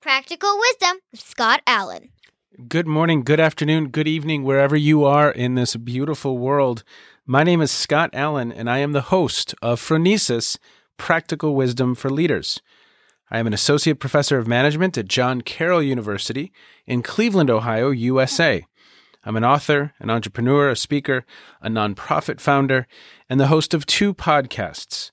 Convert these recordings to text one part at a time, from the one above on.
Practical Wisdom with Scott Allen. Good morning, good afternoon, good evening, wherever you are in this beautiful world. My name is Scott Allen, and I am the host of Phronesis Practical Wisdom for Leaders. I am an associate professor of management at John Carroll University in Cleveland, Ohio, USA. I'm an author, an entrepreneur, a speaker, a nonprofit founder, and the host of two podcasts.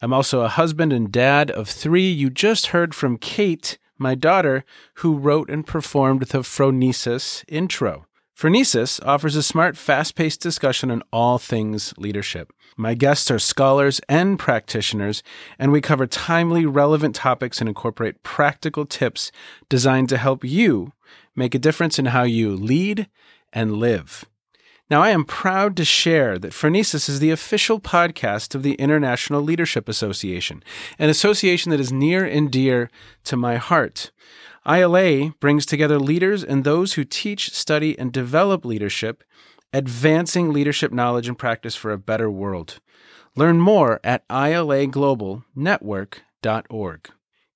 I'm also a husband and dad of three. You just heard from Kate, my daughter, who wrote and performed the Phronesis intro. Phronesis offers a smart, fast paced discussion on all things leadership. My guests are scholars and practitioners, and we cover timely, relevant topics and incorporate practical tips designed to help you make a difference in how you lead and live. Now, I am proud to share that Phronesis is the official podcast of the International Leadership Association, an association that is near and dear to my heart. ILA brings together leaders and those who teach, study, and develop leadership, advancing leadership knowledge and practice for a better world. Learn more at ilaglobalnetwork.org.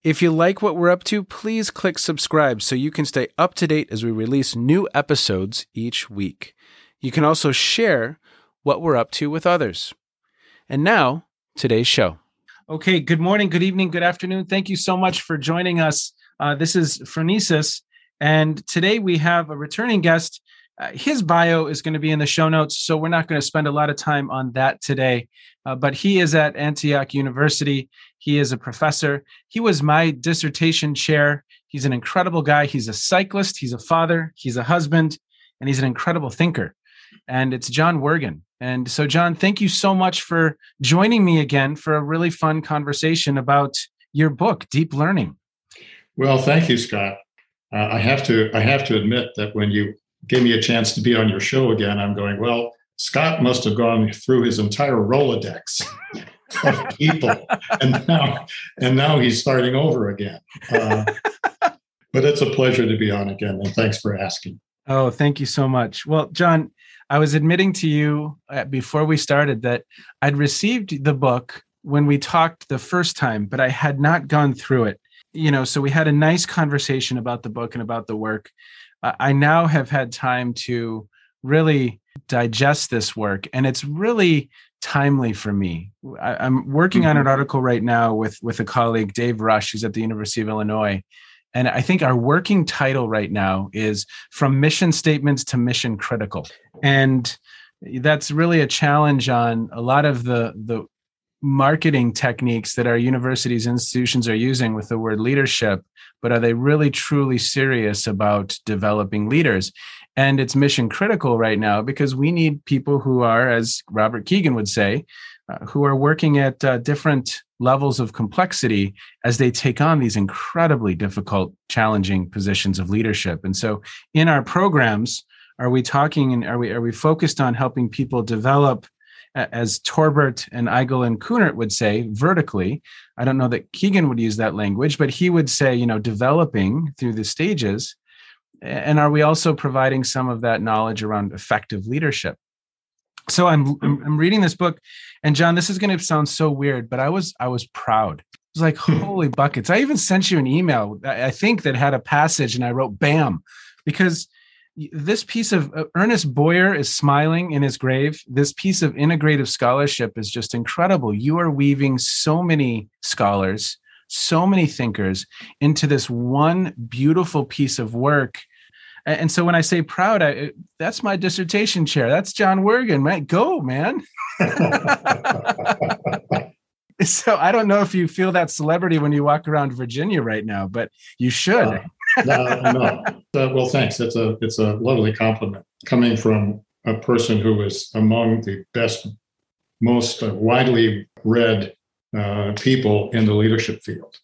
If you like what we're up to, please click subscribe so you can stay up to date as we release new episodes each week. You can also share what we're up to with others. And now, today's show. Okay, good morning, good evening, good afternoon. Thank you so much for joining us. Uh, this is Phronesis, and today we have a returning guest. Uh, his bio is going to be in the show notes, so we're not going to spend a lot of time on that today. Uh, but he is at Antioch University. He is a professor. He was my dissertation chair. He's an incredible guy. He's a cyclist, he's a father, he's a husband, and he's an incredible thinker. And it's John Wergin. And so, John, thank you so much for joining me again for a really fun conversation about your book, Deep Learning. Well, thank you, Scott. Uh, I have to I have to admit that when you gave me a chance to be on your show again, I'm going, well, Scott must have gone through his entire Rolodex of people, and now and now he's starting over again. Uh, but it's a pleasure to be on again, and thanks for asking. Oh, thank you so much. Well, John, I was admitting to you uh, before we started that I'd received the book when we talked the first time, but I had not gone through it. You know, so we had a nice conversation about the book and about the work. Uh, I now have had time to really digest this work and it's really timely for me I, am working mm-hmm. on an mm-hmm. article right now with with a colleague dave rush who's at the university of illinois and i think our working title right now is from mission statements to mission critical and that's really a challenge on a lot of the the marketing techniques that our universities institutions are using with the word leadership but are they really truly serious about developing leaders and it's mission critical right now because we need people who are, as Robert Kegan would say, uh, who are working at uh, different levels of complexity as they take on these incredibly difficult, challenging positions of leadership. And so, in our programs, are we talking and are we are we focused on helping people develop? As Torbert and Eigel and Kuhnert would say, vertically. I don't know that Kegan would use that language, but he would say, you know, developing through the stages and are we also providing some of that knowledge around effective leadership? So i'm i'm reading this book and john this is going to sound so weird but i was i was proud. It was like holy buckets. I even sent you an email i think that had a passage and i wrote bam because this piece of uh, Ernest Boyer is smiling in his grave. This piece of integrative scholarship is just incredible. You are weaving so many scholars, so many thinkers into this one beautiful piece of work and so when I say proud, I, that's my dissertation chair. That's John Wergin. Man, go, man. so I don't know if you feel that celebrity when you walk around Virginia right now, but you should. Uh, no, no. Uh, well, thanks. It's a it's a lovely compliment coming from a person who is among the best, most widely read uh, people in the leadership field.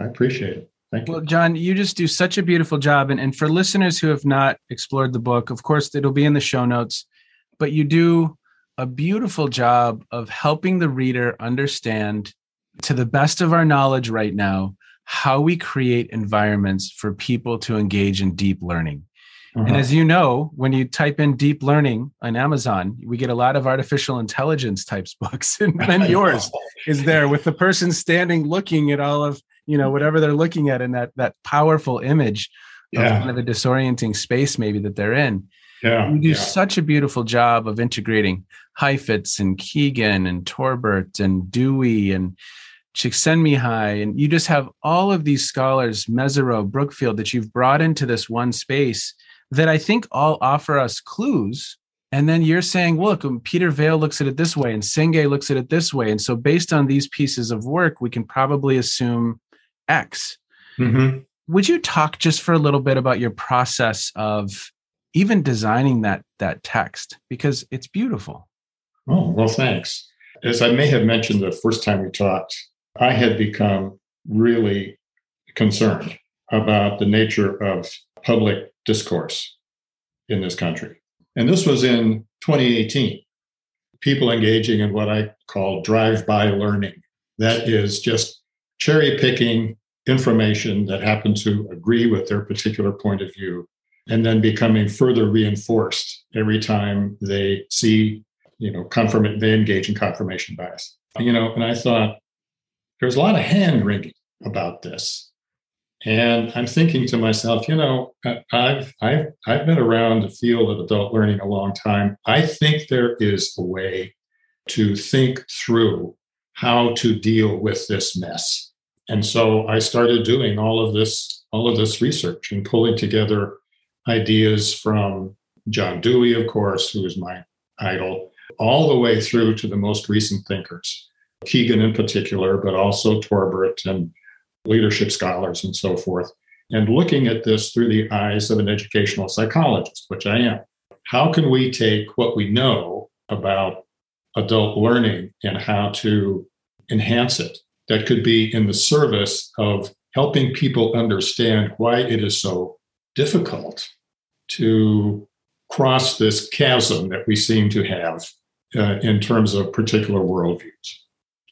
I appreciate it. Thank you. Well, John, you just do such a beautiful job. And, and for listeners who have not explored the book, of course, it'll be in the show notes, but you do a beautiful job of helping the reader understand, to the best of our knowledge right now, how we create environments for people to engage in deep learning. And Uh-huh. as you know, when you type in deep learning on Amazon, we get a lot of artificial intelligence types books. And then yours is there with the person standing looking at all of, you know, whatever they're looking at in that that powerful image of kind of a disorienting space maybe that they're in. yeah, You do yeah. such a beautiful job of integrating Heifetz and Kegan and Torbert and Dewey and Csikszentmihalyi, and you just have all of these scholars, Mezirow, Brookfield, that you've brought into this one space that I think all offer us clues. And then you're saying, look, um, Peter Vaill looks at it this way, and Senge looks at it this way. And so, based on these pieces of work, we can probably assume X. Mhm. Would you talk just for a little bit about your process of even designing that that text because it's beautiful? Oh, well, thanks. As I may have mentioned the first time we talked, I had become really concerned about the nature of public discourse in this country. And this was in 2018. People engaging in what I call drive by learning. That is just cherry picking information that happened to agree with their particular point of view and then becoming further reinforced every time they see you know, confirm they engage in confirmation bias. You know, and I thought there's a lot of hand wringing about this. And I'm thinking to myself, you know, I've I've I've been around the field of adult learning a long time. I think there is a way to think through how to deal with this mess. And so I started doing all of this, all of this research and pulling together ideas from John Dewey, of course, who is my idol, all the way through to the most recent thinkers, Kegan in particular, but also Torbert and leadership scholars and so forth, and looking at this through the eyes of an educational psychologist, which I am. How can we take what we know about adult learning and how to enhance it that could be in the service of helping people understand why it is so difficult to cross this chasm that we seem to have uh, in terms of particular worldviews.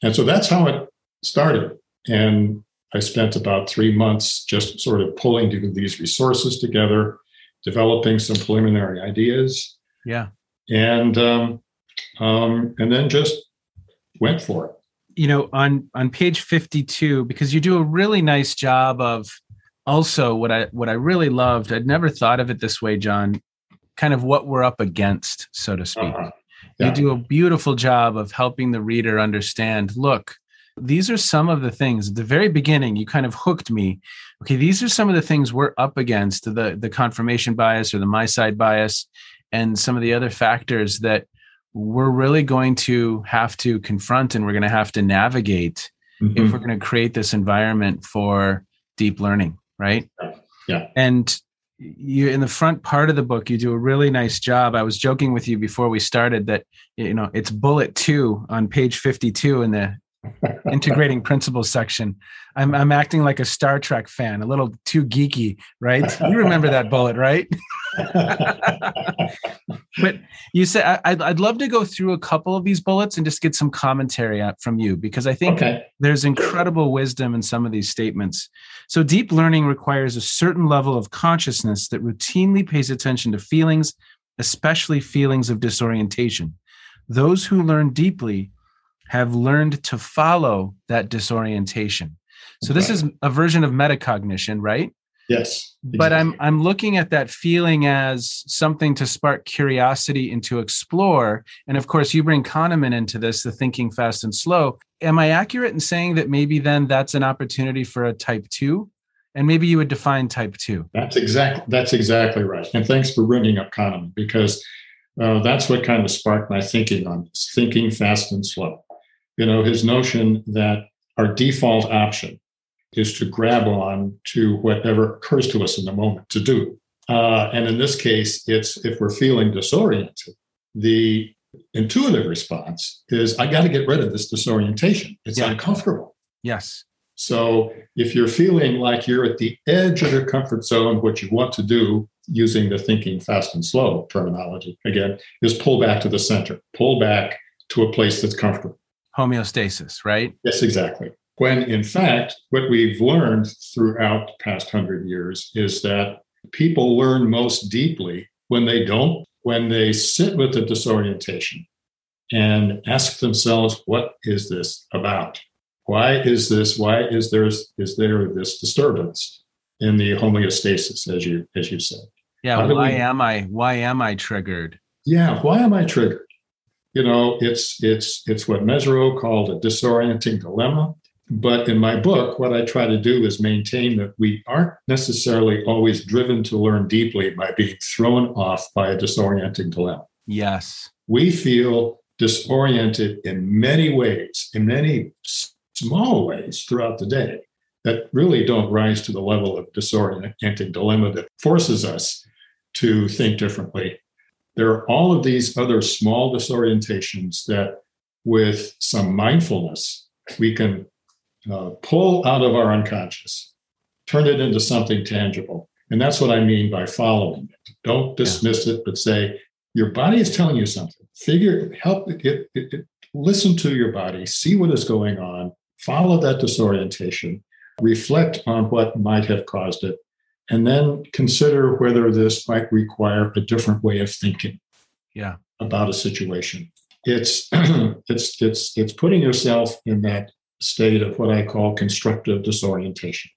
And so that's how it started. And I spent about three months just sort of pulling these resources together, developing some preliminary ideas, Yeah. and um, um, and then just went for it. You know, on on page 52 because you do a really nice job of also what I what I really loved, I'd never thought of it this way, John, kind of what we're up against, so to speak. Uh-huh. You do a beautiful job of helping the reader understand look, these are some of the things at the very beginning you kind of hooked me okay these are some of the things we're up against the the confirmation bias or the my side bias and some of the other factors that we're really going to have to confront and we're going to have to navigate if Mhm. we're going to create this environment for deep learning right Yeah. and you in the front part of the book you do a really nice job i was joking with you before we started that you know it's bullet two on page 52 in the integrating principles section i'm i'm acting like a star trek fan a little too geeky right you remember that bullet right but you said I'd, I'd love to go through a couple of these bullets and just get some commentary from you because i think okay. there's incredible wisdom in some of these statements. So, deep learning requires a certain level of consciousness that routinely pays attention to feelings, especially feelings of disorientation. Those who learn deeply have learned to follow that disorientation. So, this is a version of metacognition, right? Yes. but i'm i'm looking at that feeling as something to spark curiosity and to explore and of course you bring kahneman into this the thinking fast and slow am i accurate in saying that maybe then that's an opportunity for a type 2 and maybe you would define type 2 That's exactly that's exactly right. And thanks for bringing up Kahneman because uh, that's what kind of sparked my thinking on this, thinking fast and slow. You know, his notion that our default option is to grab on to whatever occurs to us in the moment to do. Uh, and in this case, it's if we're feeling disoriented, the intuitive response is I got to get rid of this disorientation. It's Yeah. uncomfortable. yes So if you're feeling like you're at the edge of your comfort zone, what you want to do, using the thinking fast and slow terminology again, is pull back to the center, pull back to a place that's comfortable. Homeostasis right Yes, exactly. When in fact, what we've learned throughout the past hundred years is that people learn most deeply when they don't, when they sit with the disorientation and ask themselves, what is this about? Why is this? Why is there is there this disturbance in the homeostasis, as you as you said? Yeah. Why we, am I? Why am I triggered? Yeah. Why am I triggered? You know, it's it's it's what Mezirow called a disorienting dilemma. But in my book, what I try to do is maintain that we aren't necessarily always driven to learn deeply by being thrown off by a disorienting dilemma. Yes. We feel disoriented in many ways, in many small ways throughout the day that really don't rise to the level of disorienting dilemma that forces us to think differently. There are all of these other small disorientations that, with some mindfulness, we can uh, pull out of our unconscious, turn it into something tangible. And that's what I mean by following it. Don't dismiss yeah. it, but say, your body is telling you something. Figure, help it, it, it, listen to your body, see what is going on, follow that disorientation, reflect on what might have caused it, and then consider whether this might require a different way of thinking yeah. about a situation. It's it's it's it's putting yourself in that state of what I call constructive disorientation,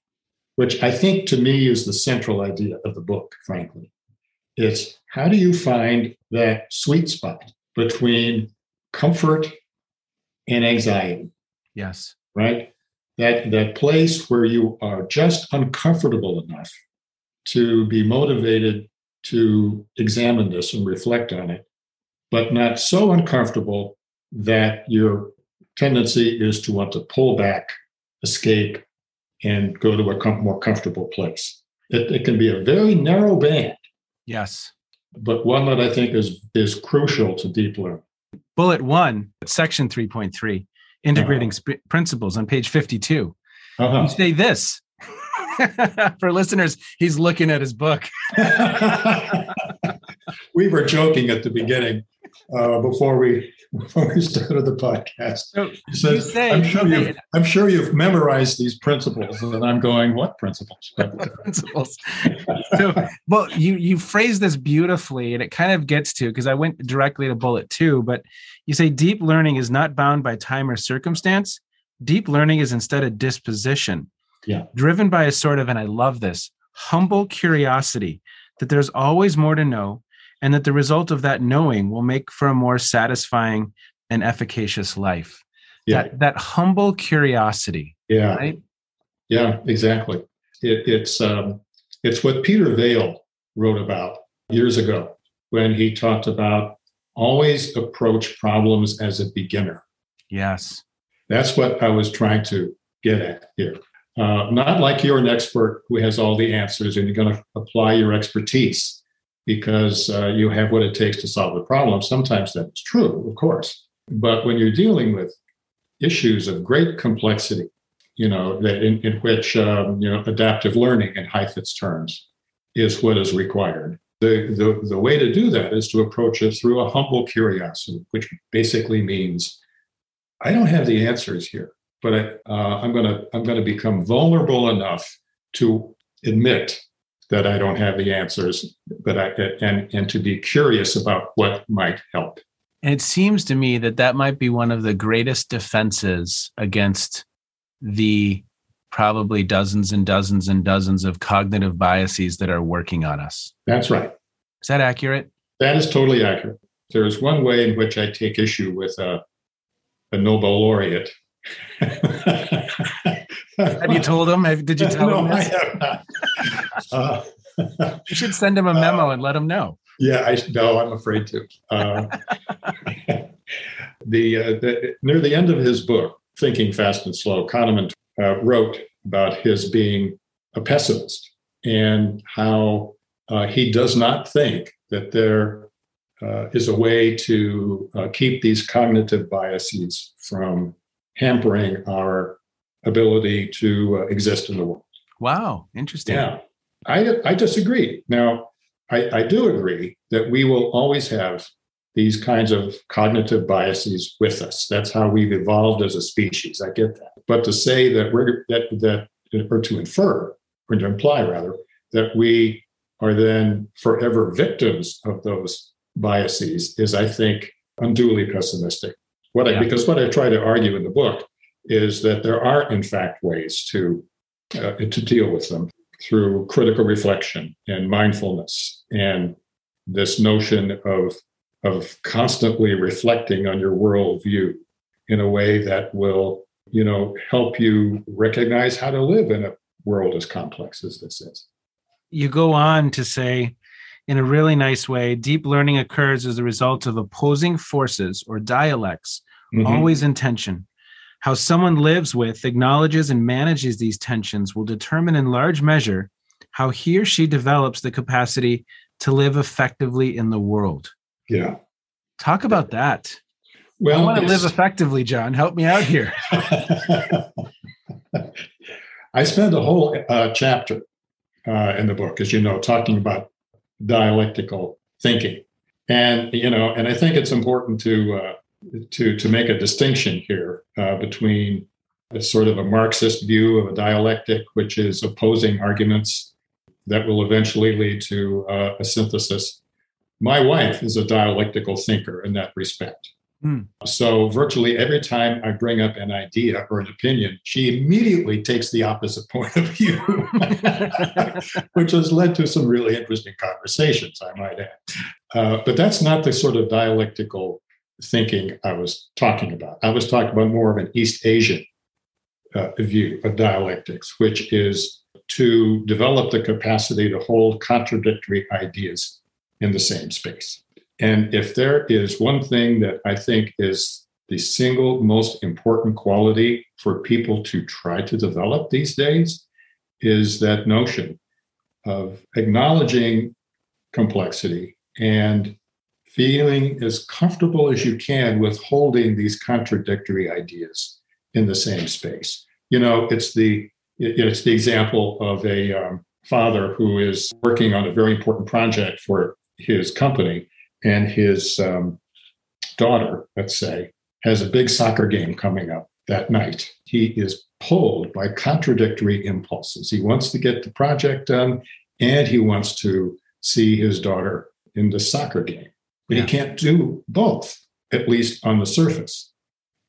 which I think to me is the central idea of the book, frankly. It's how do you find that sweet spot between comfort and anxiety? Yes. Right? That that place where you are just uncomfortable enough to be motivated to examine this and reflect on it, but not so uncomfortable that your tendency is to want to pull back, escape, and go to a more comfortable place. It, it can be a very narrow band. Yes. But one that I think is is crucial to deep learning. Bullet one, section 3.3, integrating uh-huh. sp- principles on page 52. Uh-huh. You say this. For listeners, he's looking at his book. we were joking at the beginning uh, before we before we started the podcast. So said, say, I'm sure you've I'm sure you've memorized these principles, and I'm going, what principles? principles. so, well, you you phrase this beautifully, and it kind of gets to because I went directly to bullet two, but you say deep learning is not bound by time or circumstance. Deep learning is instead a disposition, yeah, driven by a sort of, and I love this humble curiosity that there's always more to know and that the result of that knowing will make for a more satisfying and efficacious life. Yeah. That, that humble curiosity. Yeah. Right? Yeah, exactly. It, it's um, it's what Peter Vaill wrote about years ago when he talked about always approach problems as a beginner. Yes. That's what I was trying to get at here. Uh, not like you're an expert who has all the answers and you're going to apply your expertise because uh, you have what it takes to solve the problem. Sometimes that's true, of course. But when you're dealing with issues of great complexity, you know, that in, in which um, you know adaptive learning in Heifetz terms is what is required. The, the, the way to do that is to approach it through a humble curiosity, which basically means I don't have the answers here, but I, uh, I'm gonna I'm gonna become vulnerable enough to admit that I don't have the answers, but I and and to be curious about what might help. And it seems to me that that might be one of the greatest defenses against the probably dozens and dozens and dozens of cognitive biases that are working on us. That's right. Is that accurate? That is totally accurate. There is one way in which I take issue with a, a Nobel laureate. have you told him? Did you tell no, him? This? I have not. Uh, you should send him a memo uh, and let him know. Yeah, I no, I'm afraid to. Uh, the, uh, the, near the end of his book, Thinking Fast and Slow, Kahneman uh, wrote about his being a pessimist and how uh, he does not think that there uh, is a way to keep these cognitive biases from hampering our ability to uh, exist in the world. Wow, interesting. Yeah. I, I disagree. Now, I, I do agree that we will always have these kinds of cognitive biases with us. That's how we've evolved as a species. I get that. But to say that we're that that or to infer or to imply rather that we are then forever victims of those biases is, I think, unduly pessimistic. What I, because what I try to argue in the book is that there are, in fact, ways to uh, to deal with them through critical reflection and mindfulness and this notion of of constantly reflecting on your worldview in a way that will, you know, help you recognize how to live in a world as complex as this is. You go on to say, in a really nice way, deep learning occurs as a result of opposing forces or dialects, mm-hmm. always in tension. How someone lives with, acknowledges, and manages these tensions will determine in large measure how he or she develops the capacity to live effectively in the world. Yeah. Talk about that. Well, I want to live effectively, John. Help me out here. I spend a whole uh, chapter uh, in the book, as you know, talking about dialectical thinking, and you know, and I think it's important to uh, to to make a distinction here uh, between a sort of a Marxist view of a dialectic, which is opposing arguments that will eventually lead to uh, a synthesis. My wife is a dialectical thinker in that respect. Mm. So, virtually every time I bring up an idea or an opinion, she immediately takes the opposite point of view, which has led to some really interesting conversations, I might add. Uh, but that's not the sort of dialectical thinking I was talking about. I was talking about more of an East Asian uh, view of dialectics, which is to develop the capacity to hold contradictory ideas in the same space. And if there is one thing that I think is the single most important quality for people to try to develop these days, is that notion of acknowledging complexity and feeling as comfortable as you can with holding these contradictory ideas in the same space. You know, it's the it's the example of a um, father who is working on a very important project for his company, and his um, daughter, let's say, has a big soccer game coming up that night. He is pulled by contradictory impulses. He wants to get the project done, and he wants to see his daughter in the soccer game. But yeah. he can't do both, at least on the surface.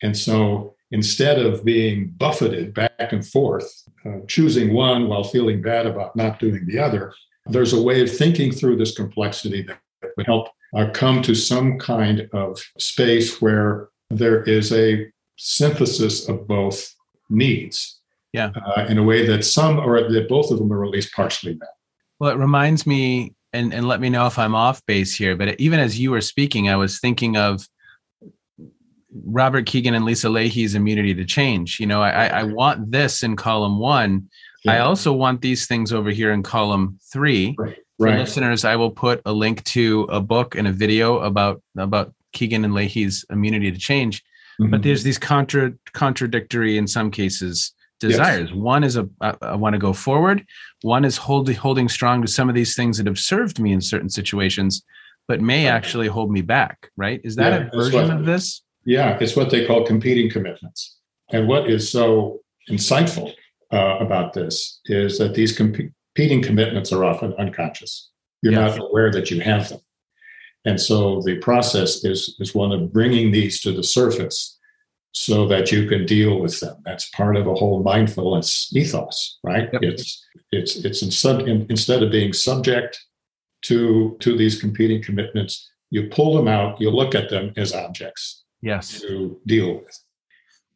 And so instead of being buffeted back and forth, uh, choosing one while feeling bad about not doing the other, there's a way of thinking through this complexity that would help uh, come to some kind of space where there is a synthesis of both needs. Yeah. Uh, in a way that some or that both of them are at least partially met. Well, it reminds me, and, and let me know if I'm off base here, but even as you were speaking, I was thinking of Robert Kegan and Lisa Lahey's immunity to change. You know, I, I want this in column one. Yeah. I also want these things over here in column three. Right. For right. listeners, I will put a link to a book and a video about about Kegan and Lahey's immunity to change. Mm-hmm. But there's these contra contradictory, in some cases, desires. Yes. One is a I, I want to go forward. One is holding holding strong to some of these things that have served me in certain situations, but may actually hold me back. Right? Is that yeah, a version what, of this? Yeah, it's what they call competing commitments. And what is so insightful uh, about this is that these comp- competing commitments are often unconscious. You're yes. not aware that you have them. And so the process is, is one of bringing these to the surface so that you can deal with them. That's part of a whole mindfulness ethos, right? Yep. It's it's it's instead instead of being subject to to these competing commitments, you pull them out, you look at them as objects. Yes. To deal with.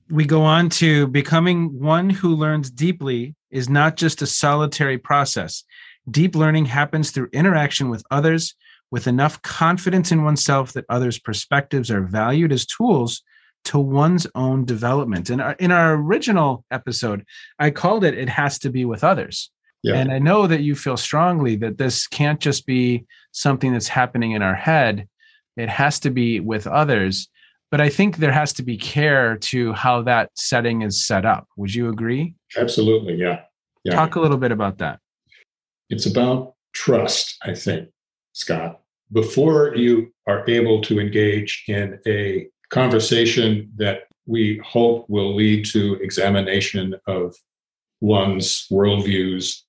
We go on to becoming one who learns deeply is not just a solitary process. Deep learning happens through interaction with others with enough confidence in oneself that others' perspectives are valued as tools to one's own development. And in our original episode, I called it It Has to Be with Others. Yeah. And I know that you feel strongly that this can't just be something that's happening in our head, it has to be with others. But I think there has to be care to how that setting is set up. Would you agree? Absolutely. Yeah. yeah. Talk a little bit about that. It's about trust, I think, Scott. Before you are able to engage in a conversation that we hope will lead to examination of one's worldviews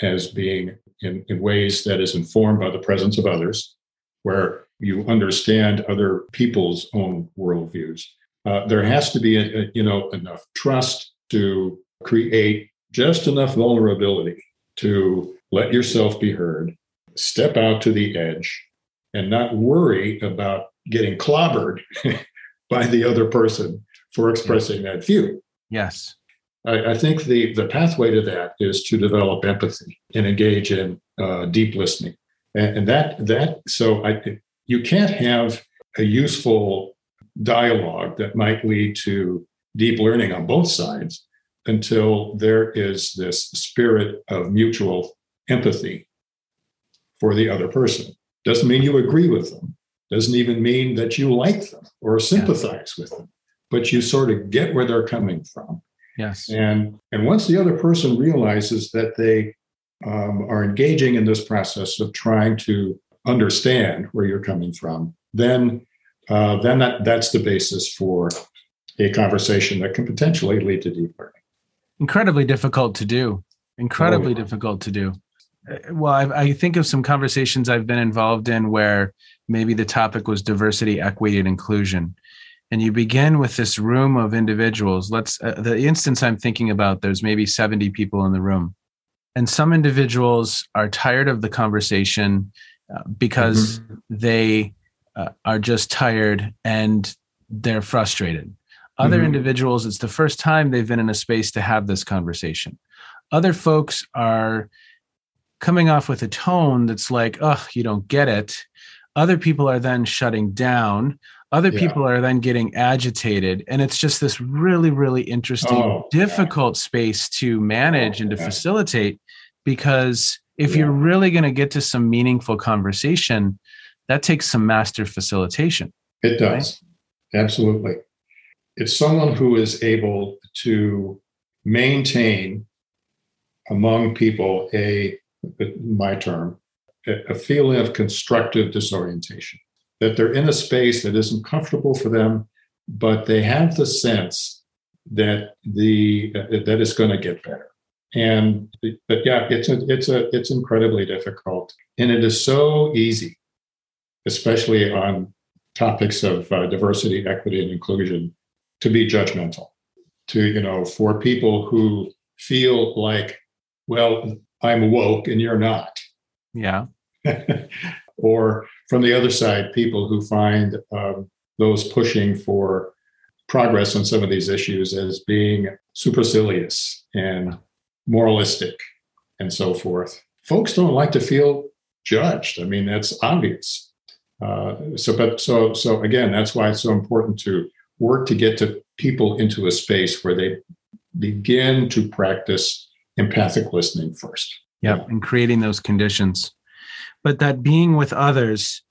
as being in, in ways that is informed by the presence of others, where you understand other people's own worldviews. Uh, there has to be, a, a, you know, enough trust to create just enough vulnerability to let yourself be heard, step out to the edge, and not worry about getting clobbered by the other person for expressing that view. Yes. I, I, think the, the pathway to that is to develop empathy and engage in uh, deep listening. And, and, that, that so I, you can't have a useful dialogue that might lead to deep learning on both sides until there is this spirit of mutual empathy for the other person. Doesn't mean you agree with them, doesn't even mean that you like them or sympathize yeah. with them, but you sort of get where they're coming from. Yes. And and once the other person realizes that they um, are engaging in this process of trying to understand where you're coming from, then uh, then that that's the basis for a conversation that can potentially lead to deep learning. Incredibly difficult to do. Incredibly oh, yeah. difficult to do. Uh, well, I, I think of some conversations I've been involved in where maybe the topic was diversity, equity, and inclusion. And you begin with this room of individuals. Let's, uh, the instance I'm thinking about, there's maybe 70 people in the room. And some individuals are tired of the conversation uh, because mm-hmm. they uh, are just tired and they're frustrated. Other mm-hmm. individuals, it's the first time they've been in a space to have this conversation. Other folks are coming off with a tone that's like, oh, you don't get it. Other people are then shutting down. Other yeah. people are then getting agitated. And it's just this really, really interesting, oh, difficult yeah. space to manage oh, and to yeah. facilitate because if you're really going to get to some meaningful conversation, that takes some master facilitation. It does. Right? Absolutely. It's someone who is able to maintain among people a my term, a feeling of constructive disorientation, that they're in a space that isn't comfortable for them, but they have the sense that the that it's going to get better. And but yeah, it's a, it's a it's incredibly difficult, and it is so easy, especially on topics of uh, diversity, equity, and inclusion, to be judgmental. To you know, for people who feel like, well, I'm woke and you're not. Yeah. or from the other side, people who find um, those pushing for progress on some of these issues as being supercilious and moralistic and so forth. Folks don't like to feel judged. I mean, that's obvious. Uh, so, but so so again, that's why it's so important to work to get to people into a space where they begin to practice empathic listening first. Yeah. and creating those conditions. But that being with others,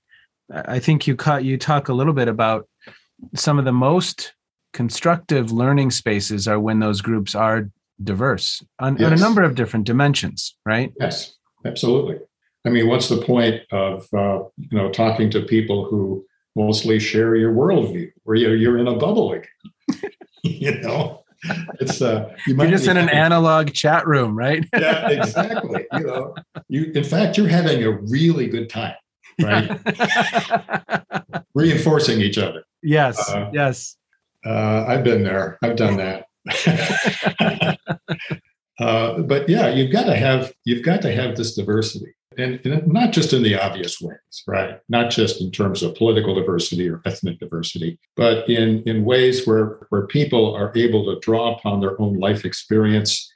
I think you caught you talk a little bit about some of the most constructive learning spaces are when those groups are diverse on, yes. on a number of different dimensions, right? Yes, absolutely. I mean, what's the point of uh, you know talking to people who mostly share your worldview, where you're, you're in a bubble again? you know, it's uh you are just in an analog chat room right yeah exactly you know you in fact you're having a really good time right reinforcing each other yes uh, yes uh, i've been there i've done that uh, but yeah you've got to have you've got to have this diversity and, and, not just in the obvious ways, right? Not just in terms of political diversity or ethnic diversity, but in, in ways where, where people are able to draw upon their own life experience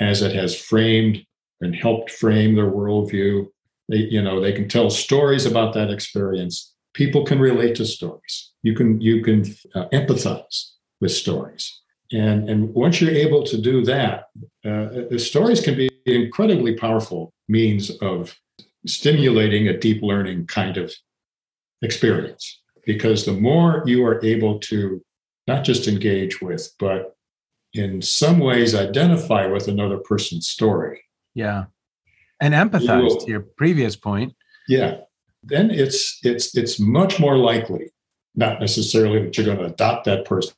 as it has framed and helped frame their worldview. They, you know, they can tell stories about that experience. People can relate to stories. You can you can uh, empathize with stories. And, and once you're able to do that, uh, the stories can be incredibly powerful means of stimulating a deep learning kind of experience. Because the more you are able to not just engage with, but in some ways identify with another person's story. Yeah. And empathize will, to your previous point. Yeah. Then it's it's it's much more likely, not necessarily that you're going to adopt that person's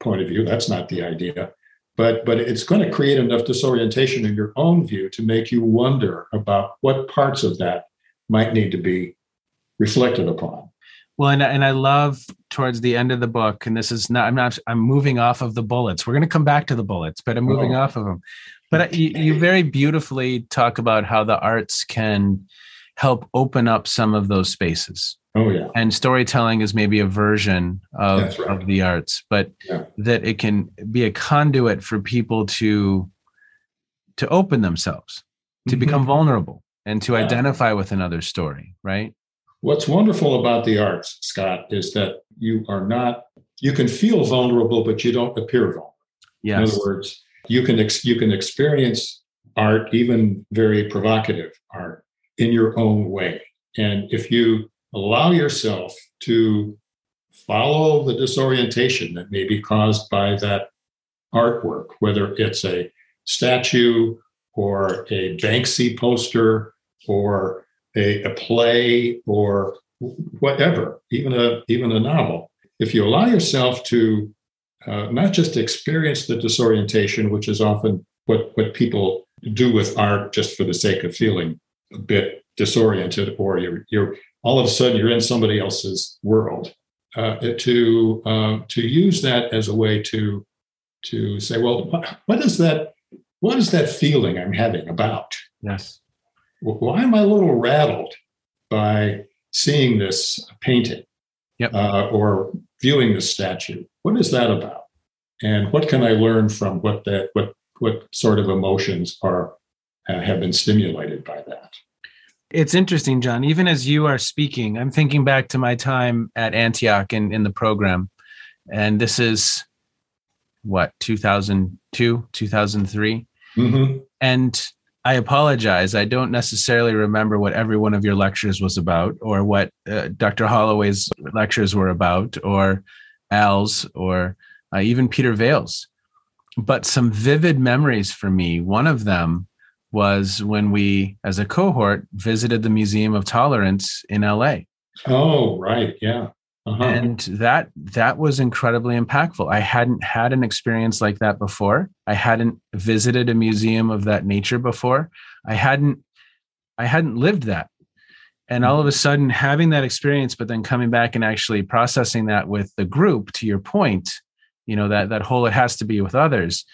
point of view. That's not the idea. but but it's going to create enough disorientation in your own view to make you wonder about what parts of that might need to be reflected upon. Well, and, and I love towards the end of the book, and this is not, I'm not, I'm moving off of the bullets. We're going to come back to the bullets, but I'm moving oh. off of them. But you, you very beautifully talk about how the arts can help open up some of those spaces. Oh yeah. And storytelling is maybe a version of, right. of the arts, but yeah. that it can be a conduit for people to to open themselves, to mm-hmm. become vulnerable and to yeah. identify with another story, right? What's wonderful about the arts, Scott, is that you are not you can feel vulnerable, but you don't appear vulnerable. Yes. In other words, you can ex- you can experience art, even very provocative art, in your own way. And if you allow yourself to follow the disorientation that may be caused by that artwork, whether it's a statue or a Banksy poster or a, a play or whatever, even a even a novel. If you allow yourself to uh, not just experience the disorientation, which is often what what people do with art just for the sake of feeling a bit disoriented, or you're you're all of a sudden you're in somebody else's world. Uh, to uh, to use that as a way to to say, well, what, is that? What is that feeling I'm having about? Yes. Why am I a little rattled by seeing this painting yep. uh, or viewing this statue? What is that about? And what can I learn from what that what what sort of emotions are uh, have been stimulated by that? It's interesting, John. Even as you are speaking, I'm thinking back to my time at Antioch in, in the program. And this is what, 2002, 2003? Mm-hmm. And I apologize. I don't necessarily remember what every one of your lectures was about, or what uh, Dr. Holloway's lectures were about, or Al's, or uh, even Peter Vaill's. But some vivid memories for me. One of them was when we, as a cohort, visited the Museum of Tolerance in LA. Oh, right. Yeah. Uh-huh. And that that was incredibly impactful. I hadn't had an experience like that before. I hadn't visited a museum of that nature before. I hadn't I hadn't lived that. And all of a sudden having that experience but then coming back and actually processing that with the group to your point, you know that that whole it has to be with others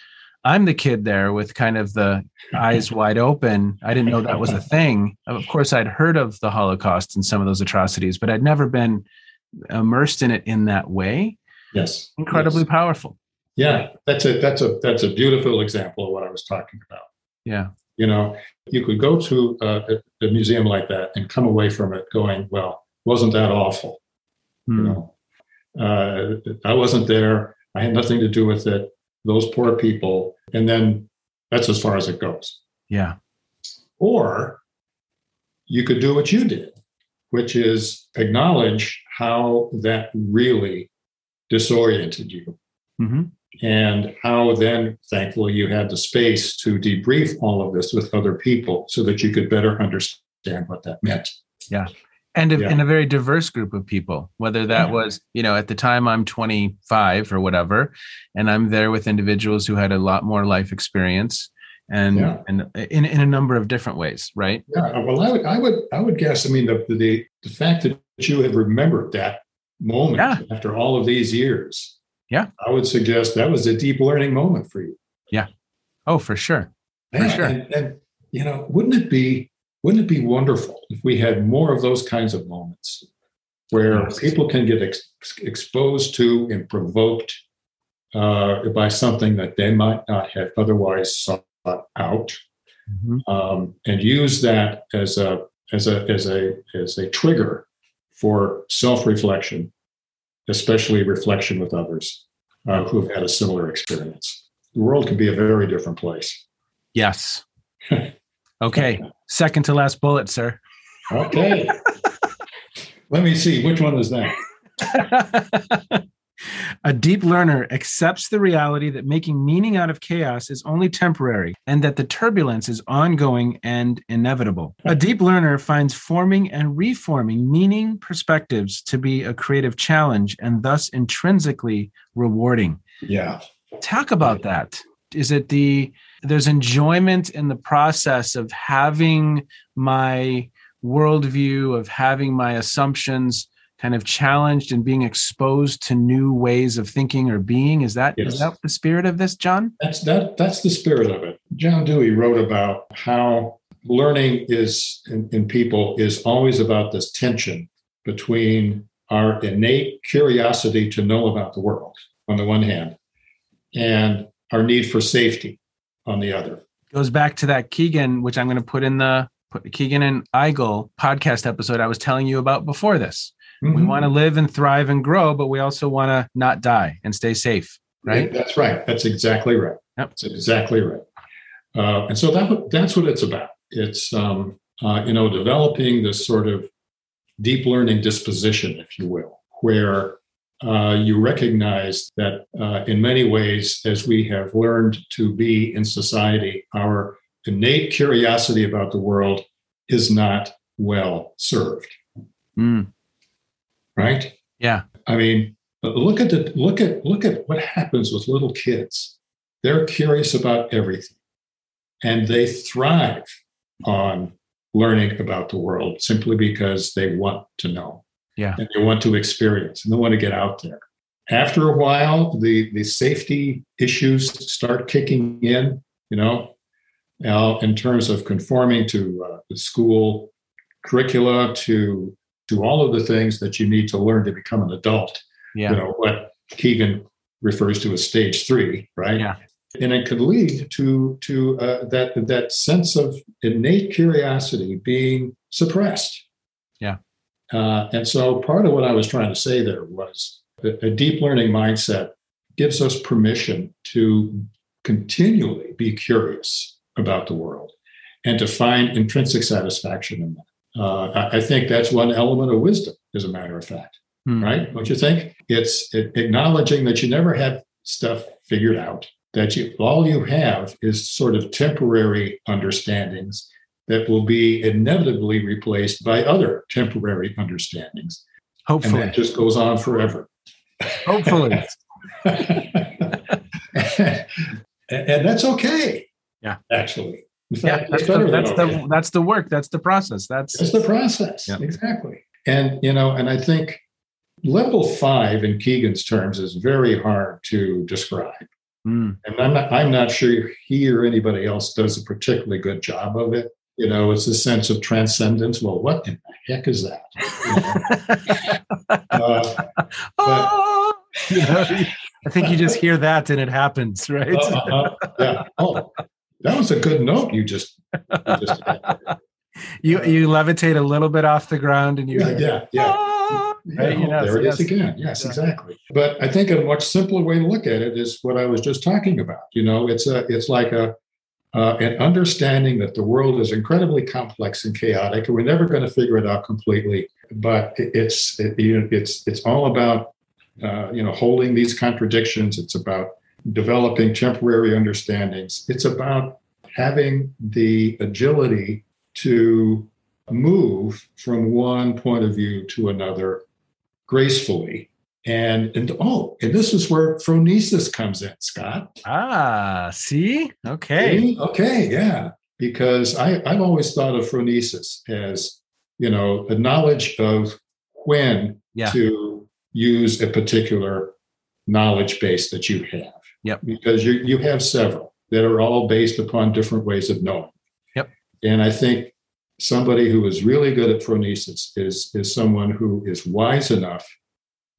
I'm the kid there with kind of the eyes wide open. I didn't know that was a thing. Of course, I'd heard of the Holocaust and some of those atrocities, but I'd never been immersed in it in that way. Yes. Incredibly yes. powerful. Yeah, that's a that's a that's a beautiful example of what I was talking about. Yeah. You know, you could go to a, a museum like that and come away from it going, "Well, wasn't that awful?" Hmm. You know, uh, I wasn't there. I had nothing to do with it those poor people, and then that's as far as it goes. Yeah. Or you could do what you did, which is acknowledge how that really disoriented you. Mm-hmm. And how then, thankfully, you had the space to debrief all of this with other people so that you could better understand what that meant. Yeah and yeah. in a very diverse group of people whether that yeah. was you know at the time i'm 25 or whatever and i'm there with individuals who had a lot more life experience and yeah. and in, in a number of different ways right? Yeah well i would i would i would guess i mean the the, the fact that you have remembered that moment after all of these years yeah. I would suggest that was a deep learning moment for you. Yeah. Oh for sure. For sure. and, and you know wouldn't it be wouldn't it be wonderful if we had more of those kinds of moments where yes. people can get ex- exposed to and provoked uh, by something that they might not have otherwise sought out, mm-hmm. um, and use that as a as a as a as a trigger for self-reflection, especially reflection with others uh, who have had a similar experience. The world can be a very different place. Yes. Okay. Second to last bullet, sir. Okay. Let me see. Which one is that? A deep learner accepts the reality that making meaning out of chaos is only temporary and that the turbulence is ongoing and inevitable. A deep learner finds forming and reforming meaning perspectives to be a creative challenge and thus intrinsically rewarding. Yeah. Talk about that. Is it the there's enjoyment in the process of having my worldview of having my assumptions kind of challenged and being exposed to new ways of thinking or being is that Yes. is that the spirit of this john That's that. That's the spirit of it. John Dewey wrote about how learning is in, in people is always about this tension between our innate curiosity to know about the world on the one hand, and our need for safety on the other. goes back to that Kegan which i'm going to put in the put Kegan and eigel podcast episode i was telling you about before this we Mhm. want to live and thrive and grow but we also want to not die and stay safe right That's right. That's exactly right. Yep. That's exactly right. Uh, and so that that's what it's about. It's um, uh, you know developing this sort of deep learning disposition, if you will, where uh, you recognize that uh, in many ways, as we have learned to be in society, our innate curiosity about the world is not well served. Mm, Right? yeah I mean, look at the look at look at what happens with little kids. They're curious about everything, and they thrive on learning about the world simply because they want to know. Yeah. and they want to experience, and they want to get out there. After a while, the the safety issues start kicking in. You know, now in terms of conforming to uh, the school curricula, to to all of the things that you need to learn to become an adult yeah you know what Kegan refers to as stage three, right? Yeah. And it could lead to to uh, that that sense of innate curiosity being suppressed. Yeah. Uh, and so part of what I was trying to say there was that a deep learning mindset gives us permission to continually be curious about the world and to find intrinsic satisfaction in that. Uh, I, think that's one element of wisdom, as a matter of fact Hmm. right? Don't you think? It's acknowledging that you never have stuff figured out, that you all you have is sort of temporary understandings that will be inevitably replaced by other temporary understandings. And hopefully that just goes on forever. hopefully and, and that's okay. Yeah. Actually. In yeah that's the, that's okay. the that's the work that's the process that's That's the process. Yeah. Exactly. And you know, and I think level five in Kegan's terms is very hard to describe. Mm, And I'm not I'm not sure he or anybody else does a particularly good job of it. You know, it's a sense of transcendence. Well, what in the heck is that? You know? uh, oh, you know, I think you just hear that and it happens, right? uh, uh, uh, yeah. Oh, that was a good note you just, you just you you levitate a little bit off the ground and you Yeah, yeah, yeah. "Ah," right? Know, there it is yes. again. Yes, exactly. But I think a much simpler way to look at it is what I was just talking about. You know, it's a it's like a uh, an understanding that the world is incredibly complex and chaotic, and we're never going to figure it out completely. But it, it's it, it's it's all about uh, you know holding these contradictions. It's about developing temporary understandings. It's about having the agility to move from one point of view to another gracefully. And, and oh, and this is where phronesis comes in, Scott. Ah, see? Okay. See? Okay, yeah. Because I, I've always thought of phronesis as, you know, a knowledge of when Yeah. to use a particular knowledge base that you have. Yep. Because you you have several that are all based upon different ways of knowing. Yep. And I think somebody who is really good at phronesis is is someone who is wise enough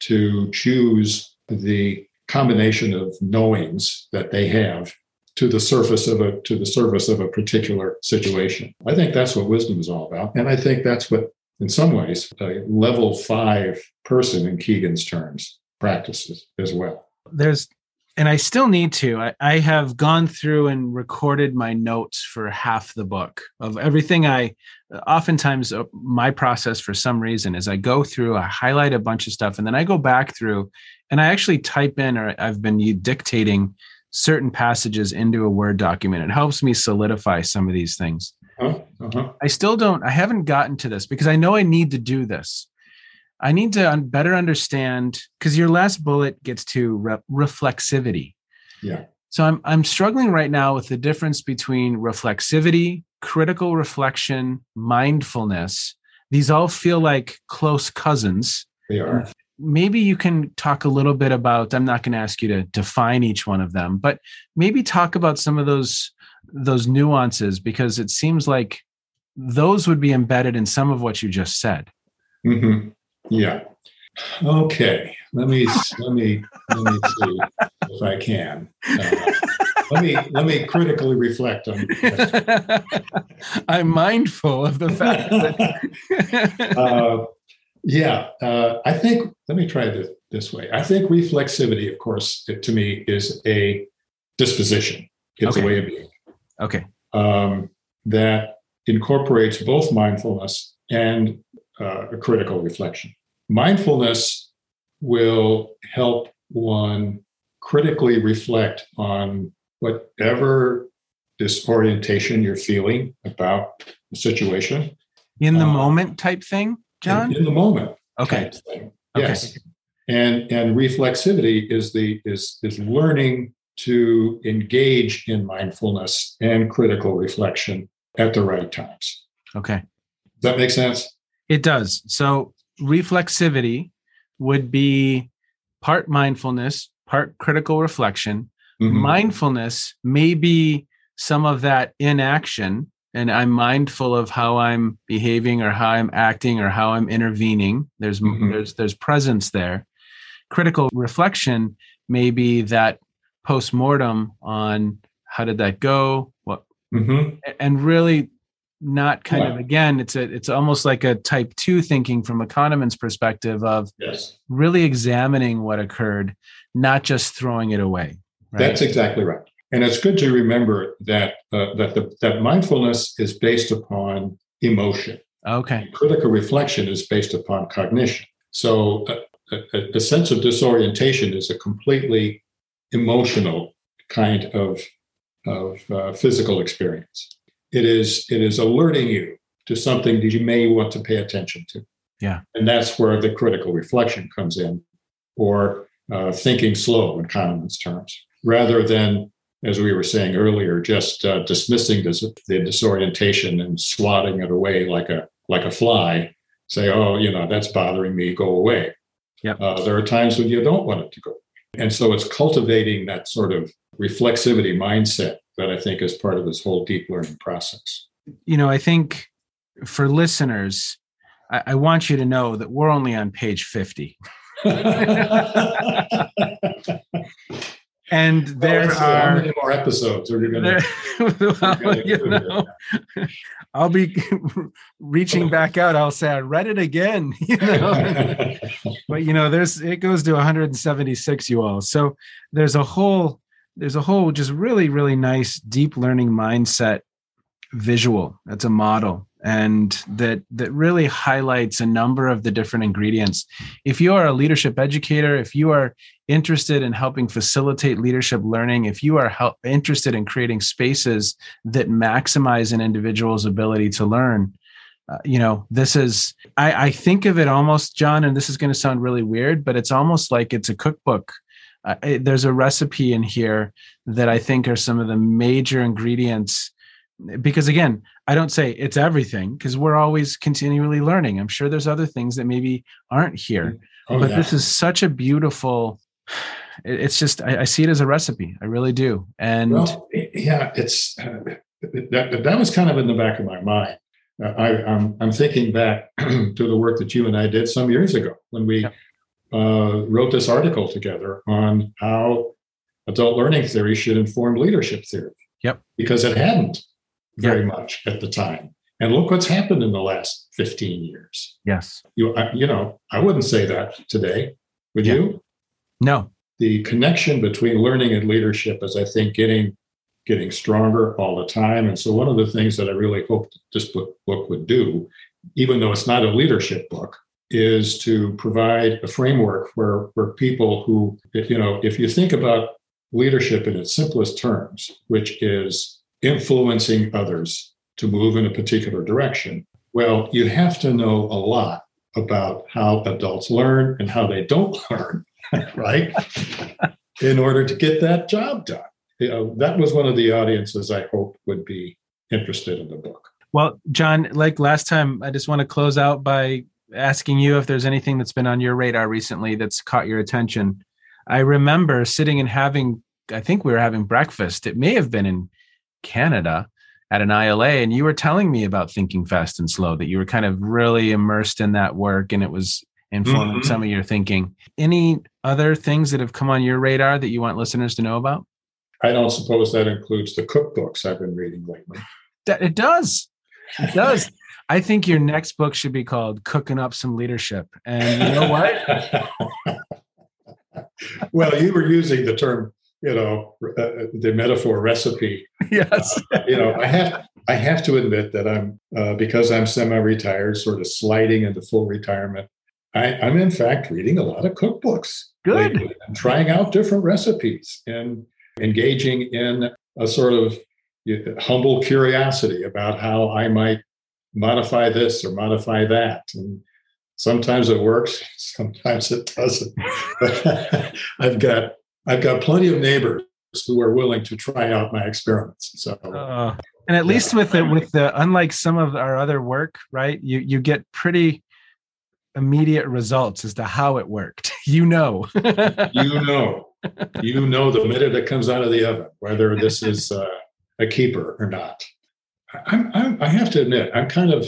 to choose the combination of knowings that they have to the surface of a to the service of a particular situation. I think that's what wisdom is all about, and I think that's what, in some ways, a level five person in Kegan's terms practices as well. There's and I still need to. I, I have gone through and recorded my notes for half the book of everything I oftentimes uh, my process for some reason is I go through, I highlight a bunch of stuff, and then I go back through and I actually type in or I've been dictating certain passages into a Word document. It helps me solidify some of these things. Huh? Uh-huh. I still don't, I haven't gotten to this because I know I need to do this. I need to better understand because your last bullet gets to re- reflexivity. Yeah. So I'm I'm struggling right now with the difference between reflexivity, critical reflection, mindfulness. These all feel like close cousins. They are. Maybe you can talk a little bit about I'm not going to ask you to define each one of them, but maybe talk about some of those those nuances because it seems like those would be embedded in some of what you just said. hmm Yeah. Okay. Let me let me let me see if I can. Uh, let me let me critically reflect on. I'm mindful of the fact that uh, yeah, uh, I think. Let me try this this way. I think reflexivity, of course, it, to me is a disposition. It's Okay. a way of being okay. um, that incorporates both mindfulness and uh, a critical reflection. Mindfulness will help one critically reflect on whatever disorientation you're feeling about the situation In the Uh, moment type thing, John? in, in the moment Okay. thing. Okay. Yes. And and reflexivity is the is is learning to engage in mindfulness and critical reflection at the right times. Okay. Does that make sense? It does. So reflexivity would be part mindfulness, part critical reflection. Mhm. Mindfulness may be some of that inaction, and I'm mindful of how I'm behaving or how I'm acting or how I'm intervening. There's Mhm. there's there's presence there. Critical reflection may be that post-mortem on how did that go? What Mhm. and really not kind of again it's a it's almost like a type 2 thinking from a Kahneman's perspective of Yes, really examining what occurred not just throwing it away right that's exactly right. And it's good to remember that uh, that the, that mindfulness is based upon emotion. okay Critical reflection is based upon cognition. So a, a, a sense of disorientation is a completely emotional kind of of uh, physical experience. It is it is alerting you to something that you may want to pay attention to. Yeah. and that's where the critical reflection comes in, or uh, thinking slow in Kahneman's terms, rather than as we were saying earlier, just uh, dismissing this, the disorientation and swatting it away like a like a fly. Say, oh, you know, that's bothering me. Go away. Yep. Uh, there are times when you don't want it to go, and so it's cultivating that sort of reflexivity mindset that I think is part of this whole deep learning process. you know i think for listeners I, I want you to know that we're only on page 50 and there Well, are many more episodes are you there, to? well, you know, I'll be reaching back out. I'll say I read it again, you know. but you know, there's it goes to 176, you all. So there's a whole there's a whole just really really nice deep learning mindset visual. That's a model and that that really highlights a number of the different ingredients. If you are a leadership educator, if you are interested in helping facilitate leadership learning, if you are help, interested in creating spaces that maximize an individual's ability to learn, uh, you know, this is, I, I think of it almost, John, and this is going to sound really weird, but it's almost like it's a cookbook. Uh, there's a recipe in here that I think are some of the major ingredients. Because again, I don't say it's everything because we're always continually learning. I'm sure there's other things that maybe aren't here Oh, but yeah. this is such a beautiful it's just I, I see it as a recipe i really do and Well, yeah, it's uh, that. That was kind of in the back of my mind. Uh, I, I'm I'm thinking back to the work that you and I did some years ago when we Yep. Uh, wrote this article together on how adult learning theory should inform leadership theory. Yep. Because it hadn't very much at the time, and look what's happened in the last 15 years. yes You I, you know I wouldn't say that today, would Yeah. you? no the connection between learning and leadership is i think getting getting stronger all the time and so one of the things that i really hope this book, book would do even though it's not a leadership book is to provide a framework where where people who you know if you think about leadership in its simplest terms which is influencing others to move in a particular direction well you have to know a lot about how adults learn and how they don't learn right? In order to get that job done. you know, that was one of the audiences I hope would be interested in the book. Well, John, like last time, I just want to close out by asking you if there's anything that's been on your radar recently that's caught your attention. I remember sitting and having, I think we were having breakfast. It may have been in Canada at an ILA, and you were telling me about thinking fast and slow, that you were kind of really immersed in that work and it was informing mm-hmm. some of your thinking. Any other things that have come on your radar that you want listeners to know about? I don't suppose that includes the cookbooks I've been reading lately. That it does. It does. I think your next book should be called Cooking Up Some Leadership. And you know what? well, you were using the term, you know, uh, the metaphor recipe. Yes. Uh, you know, I have I have to admit that I'm uh, because I'm semi-retired, sort of sliding into full retirement. I, am in fact reading a lot of cookbooks. Good. and trying out different recipes and engaging in a sort of humble curiosity about how I might modify this or modify that. And sometimes it works, sometimes it doesn't. But I've got I've got plenty of neighbors who are willing to try out my experiments. So uh, and at yeah. least with the with the unlike some of our other work, right? You you get pretty immediate results as to how it worked. You know. you know. You know the minute it comes out of the oven whether this is uh, a keeper or not. I'm, I'm, i have to admit, I'm kind of,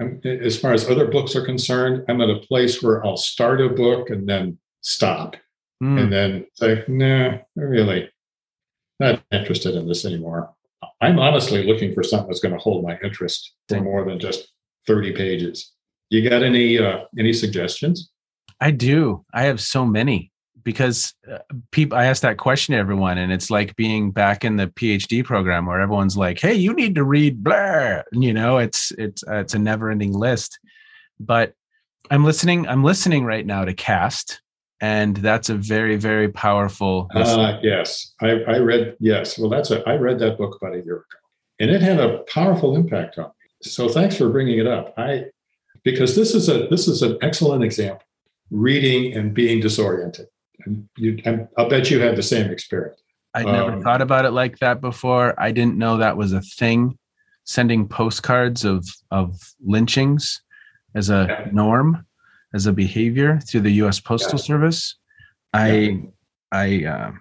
I'm, as far as other books are concerned, I'm at a place where I'll start a book and then stop, mm. and then say, "Nah, really, not interested in this anymore." I'm honestly looking for something that's going to hold my interest for more than just 30 pages. You got any uh, any suggestions? I do. I have so many because uh, people i ask that question to everyone and it's like being back in the phd program where everyone's like hey you need to read blah you know it's it's uh, it's a never ending list. But i'm listening i'm listening right now to Caste and that's a very very powerful uh, yes. I, I read yes. Well that's a i read that book about a year ago and it had a powerful impact on me. So thanks for bringing it up. I because this is a this is an excellent example reading and being disoriented you, I'll bet you had the same experience. I'd never um, thought about it like that before. I didn't know that was a thing. Sending postcards of of lynchings as a yeah. norm, as a behavior through the U.S. Postal yeah. Service. I, yeah. I, uh,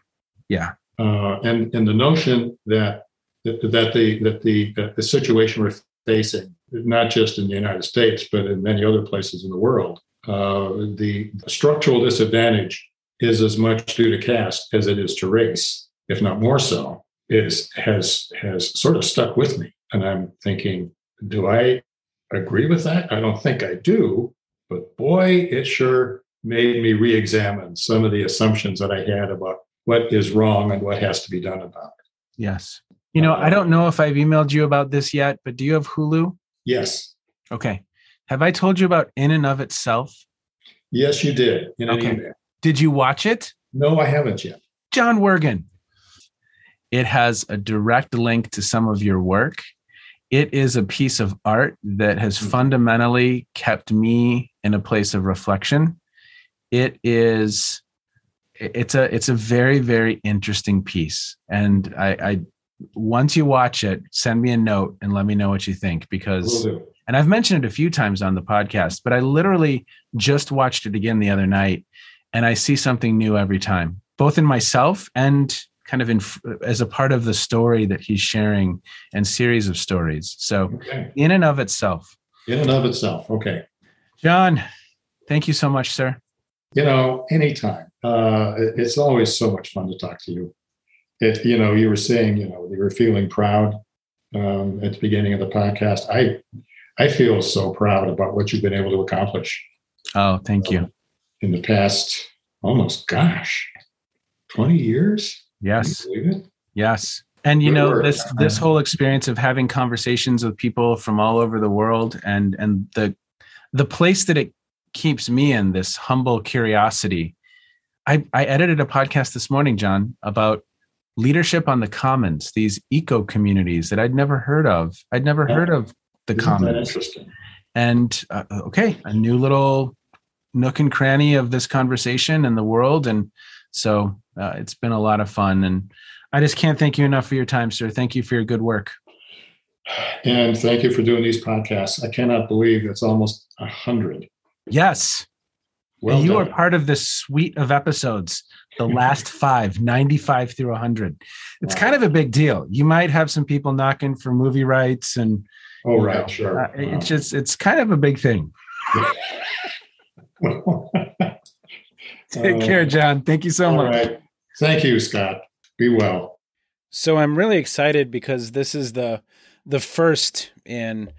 yeah. Uh, and and the notion that that, that the that the the situation we're facing, not just in the United States but in many other places in the world, uh, the structural disadvantage is as much due to caste as it is to race, if not more so, is has has sort of stuck with me. And I'm thinking, do I agree with that? I don't think I do, but boy, it sure made me re-examine some of the assumptions that I had about what is wrong and what has to be done about it. Yes. You know, I don't know if I've emailed you about this yet, but do you have Hulu? Yes. Okay. Have I told you about In and of Itself? Yes, you did in okay. email. Did you watch it? No, I haven't yet. John Wergin. It has a direct link to some of your work. It is a piece of art that has mm-hmm. fundamentally kept me in a place of reflection. It is it's a it's a very very interesting piece and I, I once you watch it send me a note and let me know what you think because and I've mentioned it a few times on the podcast but I literally just watched it again the other night and I see something new every time, both in myself and kind of in as a part of the story that he's sharing and series of stories. So, okay. in and of itself. In and of itself. Okay. John, thank you so much, sir. You know, anytime. Uh, it's always so much fun to talk to you. It, you know, you were saying, you know, you were feeling proud um, at the beginning of the podcast. I, I feel so proud about what you've been able to accomplish. Oh, thank you. Um, in the past almost gosh 20 years? Yes. yes. And you know this this whole experience of having conversations with people from all over the world and and the the place that it keeps me in this humble curiosity. I i edited a podcast this morning john about leadership on the commons these eco communities that i'd never heard of. I'd never yeah. heard of the Isn't commons. and uh, okay a new little nook and cranny of this conversation and the world. And so uh, it's been a lot of fun. And I just can't thank you enough for your time, sir. Thank you for your good work. And thank you for doing these podcasts. I cannot believe it's almost a hundred. Yes. Well, you are part of this suite of episodes, the last five, 95 through 100. It's Wow. kind of a big deal. You might have some people knocking for movie rights, and Oh, you know, right, sure. uh, it's just, it's kind of a big thing. Take care, John. Thank you so All much. right. Thank you, Scott. Be well. So I'm really excited because this is the the first in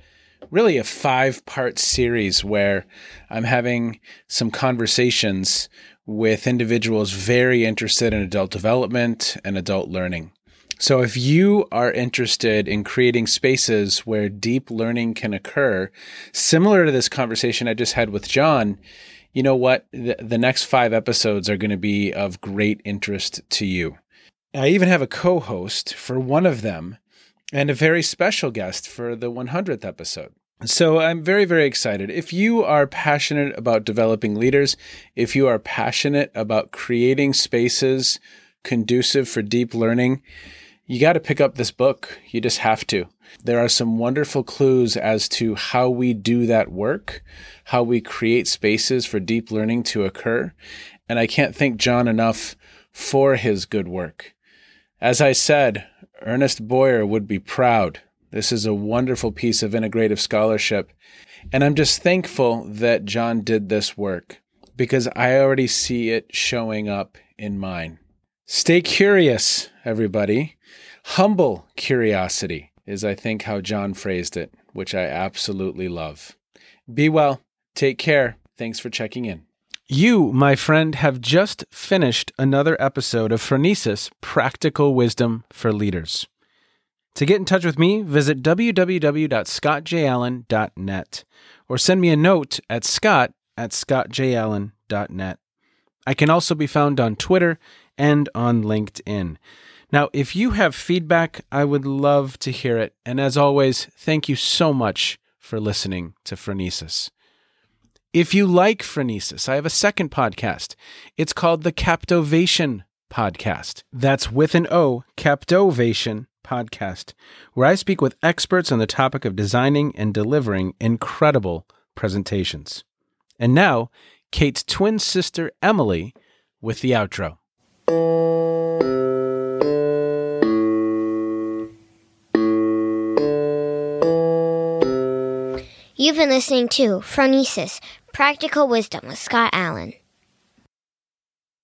really a five part series where I'm having some conversations with individuals very interested in adult development and adult learning. So if you are interested in creating spaces where deep learning can occur, similar to this conversation I just had with John, you know what? The, the next five episodes are going to be of great interest to you. I even have a co host for one of them and a very special guest for the 100th episode. So I'm very, very excited. If you are passionate about developing leaders, if you are passionate about creating spaces conducive for deep learning, you got to pick up this book. You just have to. There are some wonderful clues as to how we do that work, how we create spaces for deep learning to occur. And I can't thank John enough for his good work. As I said, Ernest Boyer would be proud. This is a wonderful piece of integrative scholarship. And I'm just thankful that John did this work because I already see it showing up in mine. Stay curious, everybody. Humble curiosity is, I think, how John phrased it, which I absolutely love. Be well. Take care. Thanks for checking in. You, my friend, have just finished another episode of Phronesis Practical Wisdom for Leaders. To get in touch with me, visit www.scottjallen.net or send me a note at scott at scottjallen.net. I can also be found on Twitter and on LinkedIn. Now, if you have feedback, I would love to hear it. And as always, thank you so much for listening to Phronesis. If you like Phronesis, I have a second podcast. It's called the Captovation Podcast. That's with an O, Captovation Podcast, where I speak with experts on the topic of designing and delivering incredible presentations. And now, Kate's twin sister, Emily, with the outro. You've been listening to Phronesis Practical Wisdom with Scott Allen.